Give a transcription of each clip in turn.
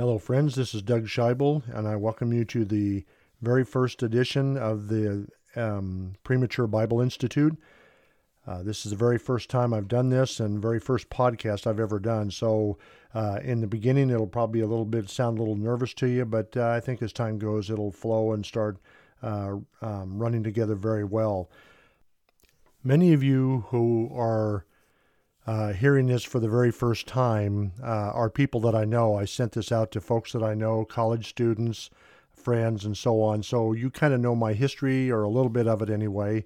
Hello, friends. This is Doug Schaible, and I welcome you to the very first edition of the um, Premature Bible Institute. Uh, this is the very first time I've done this and very first podcast I've ever done. So, uh, in the beginning, it'll probably a little bit sound a little nervous to you, but uh, I think as time goes, it'll flow and start uh, um, running together very well. Many of you who are uh, hearing this for the very first time uh, are people that I know. I sent this out to folks that I know, college students, friends, and so on. So you kind of know my history or a little bit of it anyway.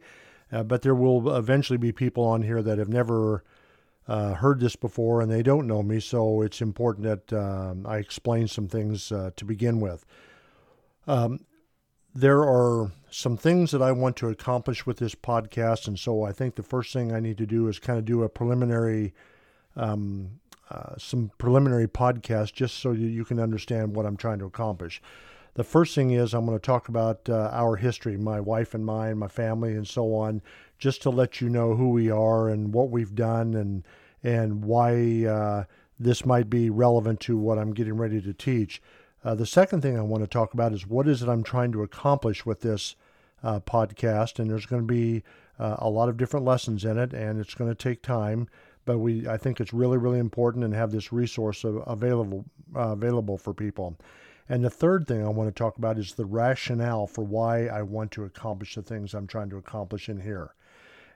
Uh, but there will eventually be people on here that have never uh, heard this before and they don't know me. So it's important that um, I explain some things uh, to begin with. Um, there are some things that I want to accomplish with this podcast, and so I think the first thing I need to do is kind of do a preliminary, um, uh, some preliminary podcast, just so you, can understand what I'm trying to accomplish. The first thing is I'm going to talk about uh, our history, my wife and mine, my family, and so on, just to let you know who we are and what we've done, and and why uh, this might be relevant to what I'm getting ready to teach. Uh, the second thing I want to talk about is what is it I'm trying to accomplish with this uh, podcast, and there's going to be uh, a lot of different lessons in it, and it's going to take time. But we, I think it's really, really important and have this resource available uh, available for people. And the third thing I want to talk about is the rationale for why I want to accomplish the things I'm trying to accomplish in here.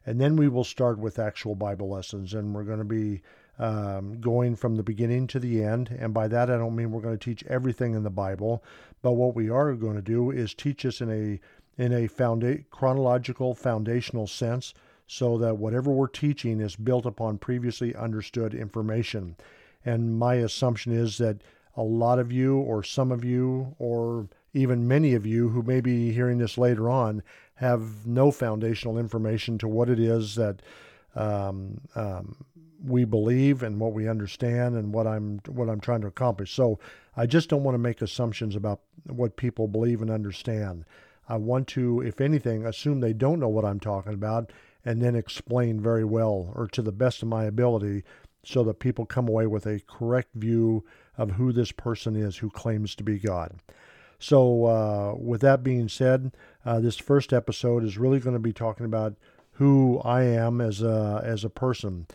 And then we will start with actual Bible lessons, and we're going to be um, going from the beginning to the end. And by that, I don't mean we're going to teach everything in the Bible, but what we are going to do is teach us in a in a founda- chronological, foundational sense, so that whatever we're teaching is built upon previously understood information. And my assumption is that a lot of you, or some of you, or even many of you who may be hearing this later on, have no foundational information to what it is that um, um, we believe and what we understand and what I'm what I'm trying to accomplish. So I just don't want to make assumptions about what people believe and understand. I want to, if anything, assume they don't know what I'm talking about and then explain very well or to the best of my ability so that people come away with a correct view of who this person is who claims to be God. So, uh, with that being said, uh, this first episode is really going to be talking about who I am as a as a person.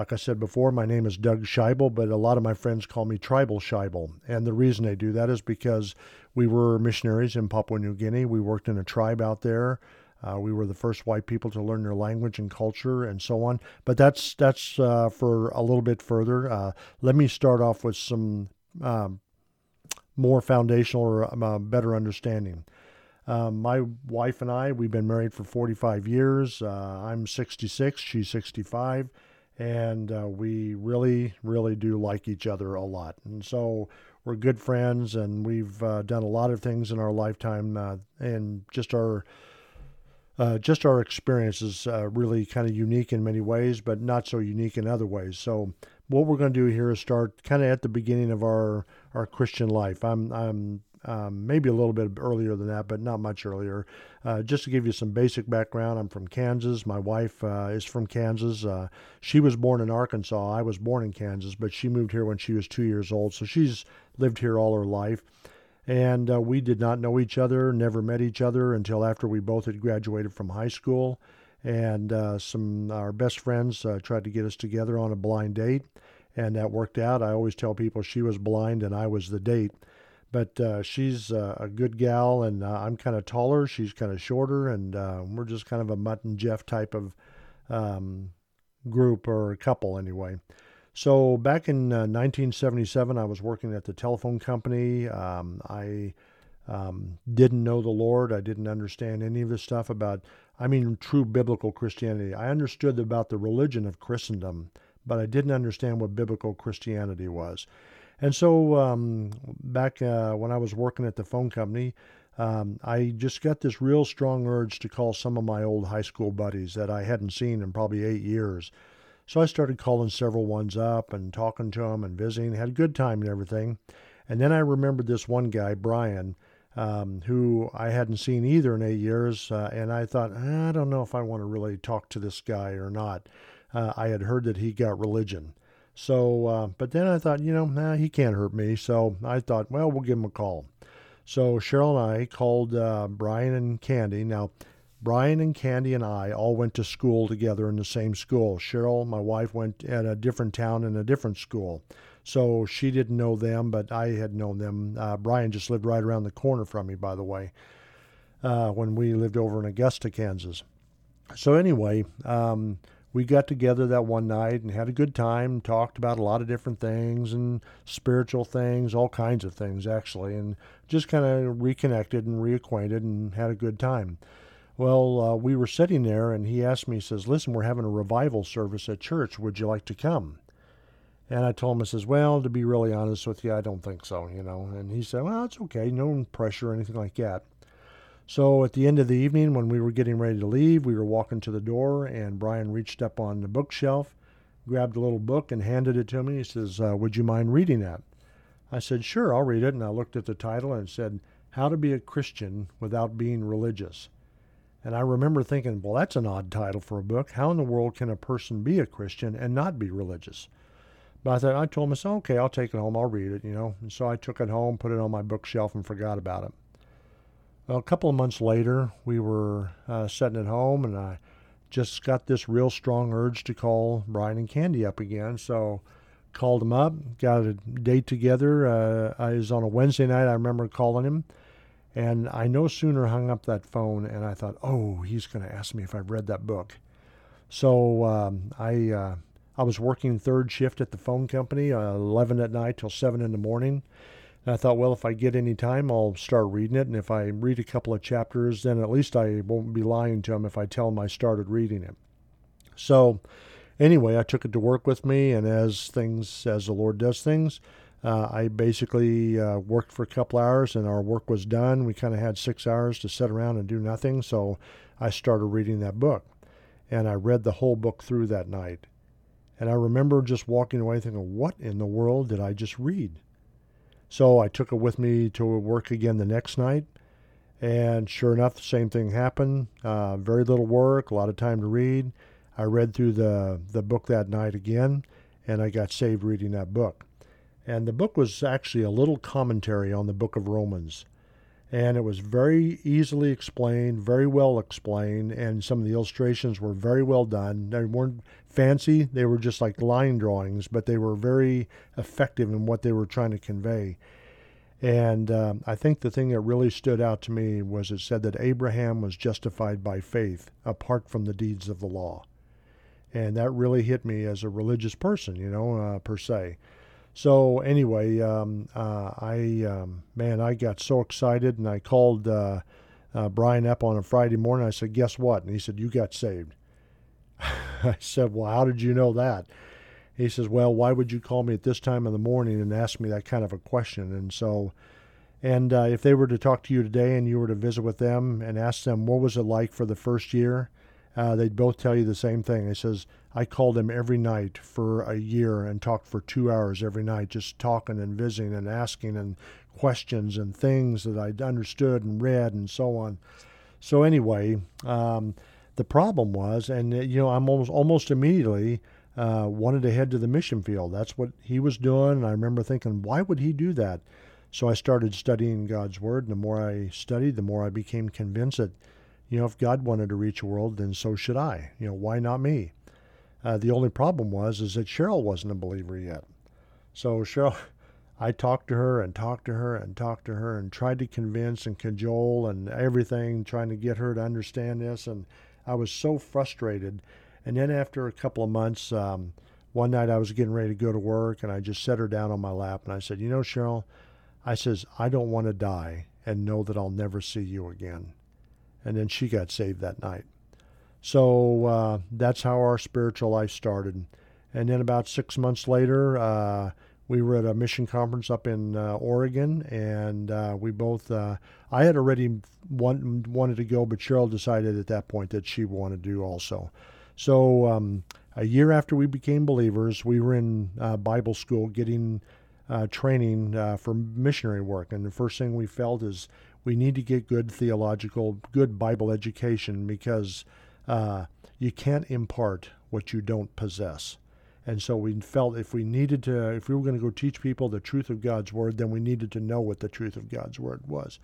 Like I said before, my name is Doug Schaible, but a lot of my friends call me Tribal Schaible. And the reason they do that is because we were missionaries in Papua New Guinea. We worked in a tribe out there. Uh, we were the first white people to learn their language and culture and so on. But that's that's uh, for a little bit further. Uh, let me start off with some um, more foundational or um, uh, better understanding. Um, my wife and I, we've been married for 45 years. Uh, I'm 66, she's 65 and uh, we really, really do like each other a lot. And so we're good friends, and we've uh, done a lot of things in our lifetime, uh, and just our uh, just our experience is uh, really kind of unique in many ways, but not so unique in other ways. So what we're going to do here is start kind of at the beginning of our our Christian life. I'm I'm um, maybe a little bit earlier than that, but not much earlier. Uh, just to give you some basic background, I'm from Kansas. My wife uh, is from Kansas. Uh, she was born in Arkansas. I was born in Kansas, but she moved here when she was two years old. So she's lived here all her life. And uh, we did not know each other, never met each other until after we both had graduated from high school. And uh, some our best friends uh, tried to get us together on a blind date, and that worked out. I always tell people she was blind and I was the date but uh, she's uh, a good gal, and uh, I'm kind of taller. She's kind of shorter, and uh, we're just kind of a Mutt and Jeff type of um, group or couple, anyway. So back in 1977, uh, I was working at the telephone company. Um, I um, didn't know the Lord. I didn't understand any of this stuff about, I mean, true biblical Christianity. I understood about the religion of Christendom, but I didn't understand what biblical Christianity was. And so um, back uh, when I was working at the phone company, um, I just got this real strong urge to call some of my old high school buddies that I hadn't seen in probably eight years. So I started calling several ones up and talking to them and visiting, had a good time and everything. And then I remembered this one guy, Brian, um, who I hadn't seen either in eight years. Uh, and I thought, I don't know if I want to really talk to this guy or not. Uh, I had heard that he got religion. So, uh, but then I thought, you know, nah, he can't hurt me. So I thought, well, we'll give him a call. So Cheryl and I called uh, Brian and Candy. Now, Brian and Candy and I all went to school together in the same school. Cheryl, my wife, went at a different town in a different school. So she didn't know them, but I had known them. Uh, Brian just lived right around the corner from me, by the way, uh, when we lived over in Augusta, Kansas. So, anyway, um, we got together that one night and had a good time, talked about a lot of different things and spiritual things, all kinds of things, actually, and just kind of reconnected and reacquainted and had a good time. Well, uh, we were sitting there, and he asked me, he says, Listen, we're having a revival service at church. Would you like to come? And I told him, I says, Well, to be really honest with you, I don't think so, you know. And he said, Well, it's okay, no pressure or anything like that. So at the end of the evening, when we were getting ready to leave, we were walking to the door, and Brian reached up on the bookshelf, grabbed a little book, and handed it to me. He says, uh, Would you mind reading that? I said, Sure, I'll read it. And I looked at the title and said, How to Be a Christian Without Being Religious. And I remember thinking, Well, that's an odd title for a book. How in the world can a person be a Christian and not be religious? But I thought, I told myself, okay, I'll take it home. I'll read it, you know. And so I took it home, put it on my bookshelf, and forgot about it. Well, a couple of months later, we were uh, sitting at home, and I just got this real strong urge to call Brian and Candy up again. So called him up, got a date together. Uh, I was on a Wednesday night. I remember calling him, and I no sooner hung up that phone, and I thought, oh, he's going to ask me if I've read that book. So um, I uh, I was working third shift at the phone company, uh, 11 at night till 7 in the morning. And I thought, well, if I get any time, I'll start reading it. And if I read a couple of chapters, then at least I won't be lying to him if I tell him I started reading it. So, anyway, I took it to work with me, and as things, as the Lord does things, uh, I basically uh, worked for a couple hours, and our work was done. We kind of had six hours to sit around and do nothing, so I started reading that book, and I read the whole book through that night. And I remember just walking away thinking, "What in the world did I just read?" So I took it with me to work again the next night. And sure enough, the same thing happened. Uh, very little work, a lot of time to read. I read through the, the book that night again, and I got saved reading that book. And the book was actually a little commentary on the book of Romans and it was very easily explained, very well explained, and some of the illustrations were very well done. They weren't fancy, they were just like line drawings, but they were very effective in what they were trying to convey. And um, I think the thing that really stood out to me was it said that Abraham was justified by faith apart from the deeds of the law. And that really hit me as a religious person, you know, uh, per se. So anyway, um, uh, I um, man, I got so excited, and I called uh, uh, Brian up on a Friday morning. I said, "Guess what?" And he said, "You got saved." I said, "Well, how did you know that?" He says, "Well, why would you call me at this time in the morning and ask me that kind of a question?" And so, and uh, if they were to talk to you today, and you were to visit with them and ask them what was it like for the first year, uh, they'd both tell you the same thing. He says, I called him every night for a year and talked for two hours every night, just talking and visiting and asking and questions and things that I'd understood and read and so on. So anyway, um, the problem was, and uh, you know, I'm almost almost immediately uh, wanted to head to the mission field. That's what he was doing, and I remember thinking, why would he do that? So I started studying God's Word, and the more I studied, the more I became convinced that, you know, if God wanted to reach a world, then so should I. You know, why not me? Uh, the only problem was is that Cheryl wasn't a believer yet. So Cheryl, I talked to her and talked to her and talked to her and tried to convince and cajole and everything, trying to get her to understand this. And I was so frustrated. And then after a couple of months, um, one night I was getting ready to go to work and I just set her down on my lap and I said, You know, Cheryl, I says, I don't want to die and know that I'll never see you again. And then she got saved that night. So uh, that's how our spiritual life started. And then about six months later, uh, we were at a mission conference up in uh, Oregon, and uh, we both. Uh, I had already want, wanted to go, but Cheryl decided at that point that she wanted to do also. So um, a year after we became believers, we were in uh, Bible school getting training for missionary work, and the first thing we felt is we need to get good theological, good Bible education because uh, you can't impart what you don't possess. And so we felt if we needed to, if we were going to go teach people the truth of God's word, then we needed to know what the truth of God's word was.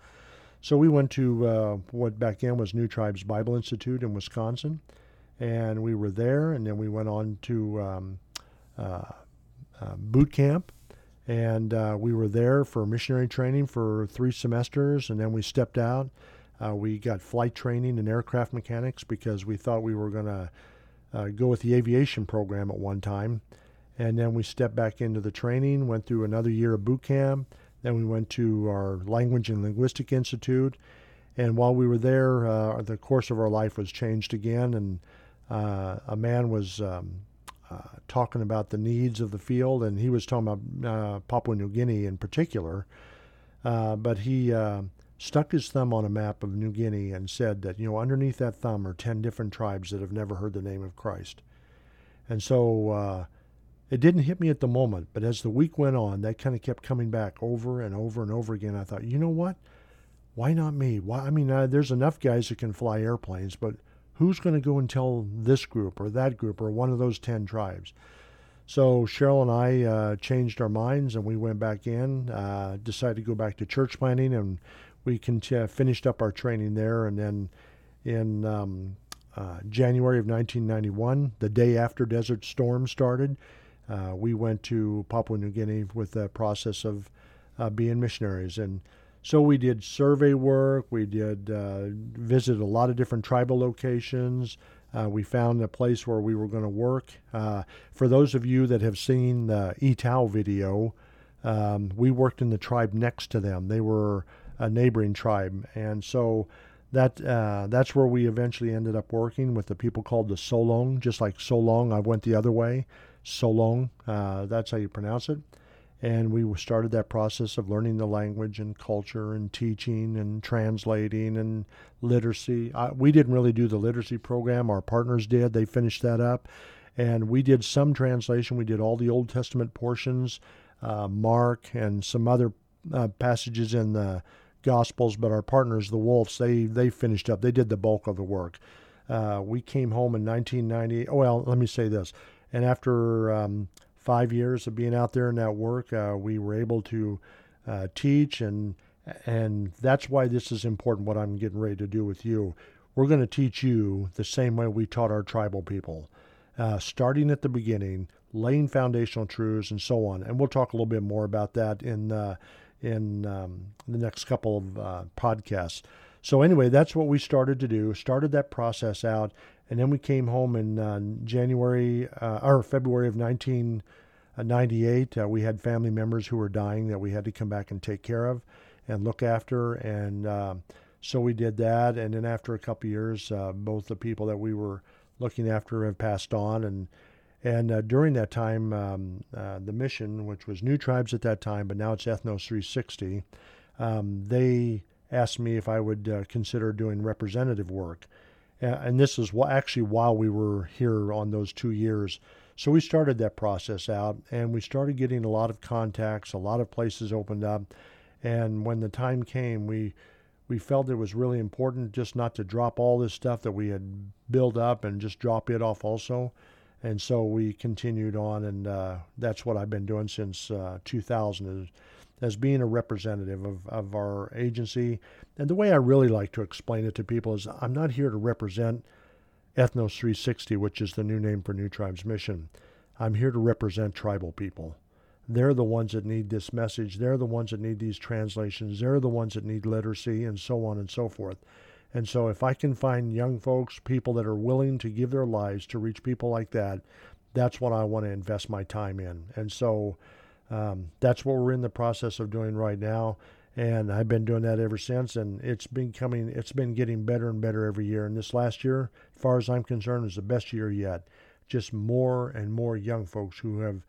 So we went to uh, what back then was New Tribes Bible Institute in Wisconsin, and we were there, and then we went on to um, uh, uh, boot camp, and uh, we were there for missionary training for three semesters, and then we stepped out. Uh, we got flight training in aircraft mechanics because we thought we were going to uh, go with the aviation program at one time. And then we stepped back into the training, went through another year of boot camp. Then we went to our Language and Linguistic Institute. And while we were there, uh, the course of our life was changed again. And uh, a man was um, uh, talking about the needs of the field, and he was talking about uh, Papua New Guinea in particular. Uh, but he stuck his thumb on a map of New Guinea and said that, you know, underneath that thumb are 10 different tribes that have never heard the name of Christ. And so uh, it didn't hit me at the moment, but as the week went on, that kind of kept coming back over and over and over again. I thought, you know what? Why not me? Why? I mean, uh, there's enough guys that can fly airplanes, but who's going to go and tell this group or that group or one of those 10 tribes? So Cheryl and I uh, changed our minds and we went back in, uh, decided to go back to church planting, and we con- finished up our training there. And then in um, uh, January of 1991, the day after Desert Storm started, uh, we went to Papua New Guinea with the process of uh, being missionaries. And so we did survey work, we did uh, visit a lot of different tribal locations. Uh, we found a place where we were going to work. Uh, for those of you that have seen the Ee-Taow video, um, we worked in the tribe next to them. They were a neighboring tribe, and so that uh, that's where we eventually ended up working with the people called the Solong. Just like Solong, I went the other way. Solong, uh, that's how you pronounce it. And we started that process of learning the language and culture and teaching and translating and literacy. I, we didn't really do the literacy program. Our partners did. They finished that up. And we did some translation. We did all the Old Testament portions, uh, Mark, and some other uh, passages in the Gospels, but our partners, the Wolves, they they finished up. They did the bulk of the work. Uh, we came home in 1990. Oh, well, let me say this. And after um, five years of being out there in that work, uh, we were able to uh, teach, and and that's why this is important. What I'm getting ready to do with you, we're going to teach you the same way we taught our tribal people, uh, starting at the beginning, laying foundational truths, and so on. And we'll talk a little bit more about that in uh, in um, the next couple of uh, podcasts. So anyway, that's what we started to do. Started that process out, and then we came home in uh, January uh, or February of 1998. Uh, we had family members who were dying that we had to come back and take care of and look after, and uh, so we did that. And then after a couple years, uh, both the people that we were looking after have passed on, and and uh, during that time, um, uh, the mission, which was New Tribes at that time, but now it's Ethnos 360, um, they asked me if I would uh, consider doing representative work. And this is actually while we were here on those two years. So we started that process out and we started getting a lot of contacts, a lot of places opened up. And when the time came, we we felt it was really important just not to drop all this stuff that we had built up and just drop it off also and so we continued on, and uh, that's what I've been doing since uh, 2000 is, as being a representative of, of our agency. And the way I really like to explain it to people is I'm not here to represent Ethnos 360, which is the new name for New Tribes Mission. I'm here to represent tribal people. They're the ones that need this message. They're the ones that need these translations. They're the ones that need literacy and so on and so forth. And so, if I can find young folks, people that are willing to give their lives to reach people like that, that's what I want to invest my time in. And so, um, that's what we're in the process of doing right now. And I've been doing that ever since. And it's been coming, it's been getting better and better every year. And this last year, as far as I'm concerned, is the best year yet. Just more and more young folks who have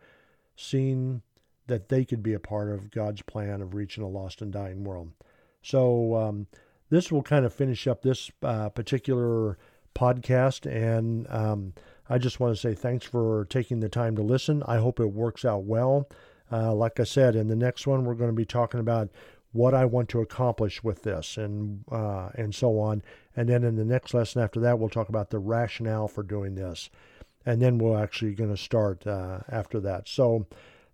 seen that they could be a part of God's plan of reaching a lost and dying world. So, um, this will kind of finish up this uh, particular podcast. And um, I just want to say thanks for taking the time to listen. I hope it works out well. Uh, like I said, in the next one, we're going to be talking about what I want to accomplish with this and uh, and so on. And then in the next lesson after that, we'll talk about the rationale for doing this. and then we're actually going to start uh, after that. So,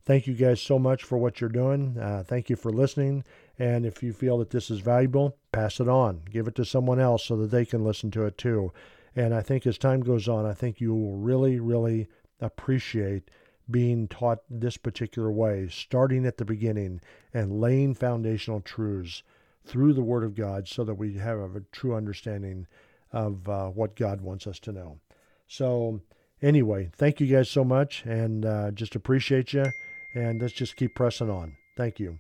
thank you guys so much for what you're doing. Uh, thank you for listening. And if you feel that this is valuable, pass it on. Give it to someone else so that they can listen to it too. And I think as time goes on, I think you will really, really appreciate being taught this particular way, starting at the beginning and laying foundational truths through the Word of God so that we have a true understanding of uh, what God wants us to know. So, anyway, thank you guys so much and uh, just appreciate you. And let's just keep pressing on. Thank you.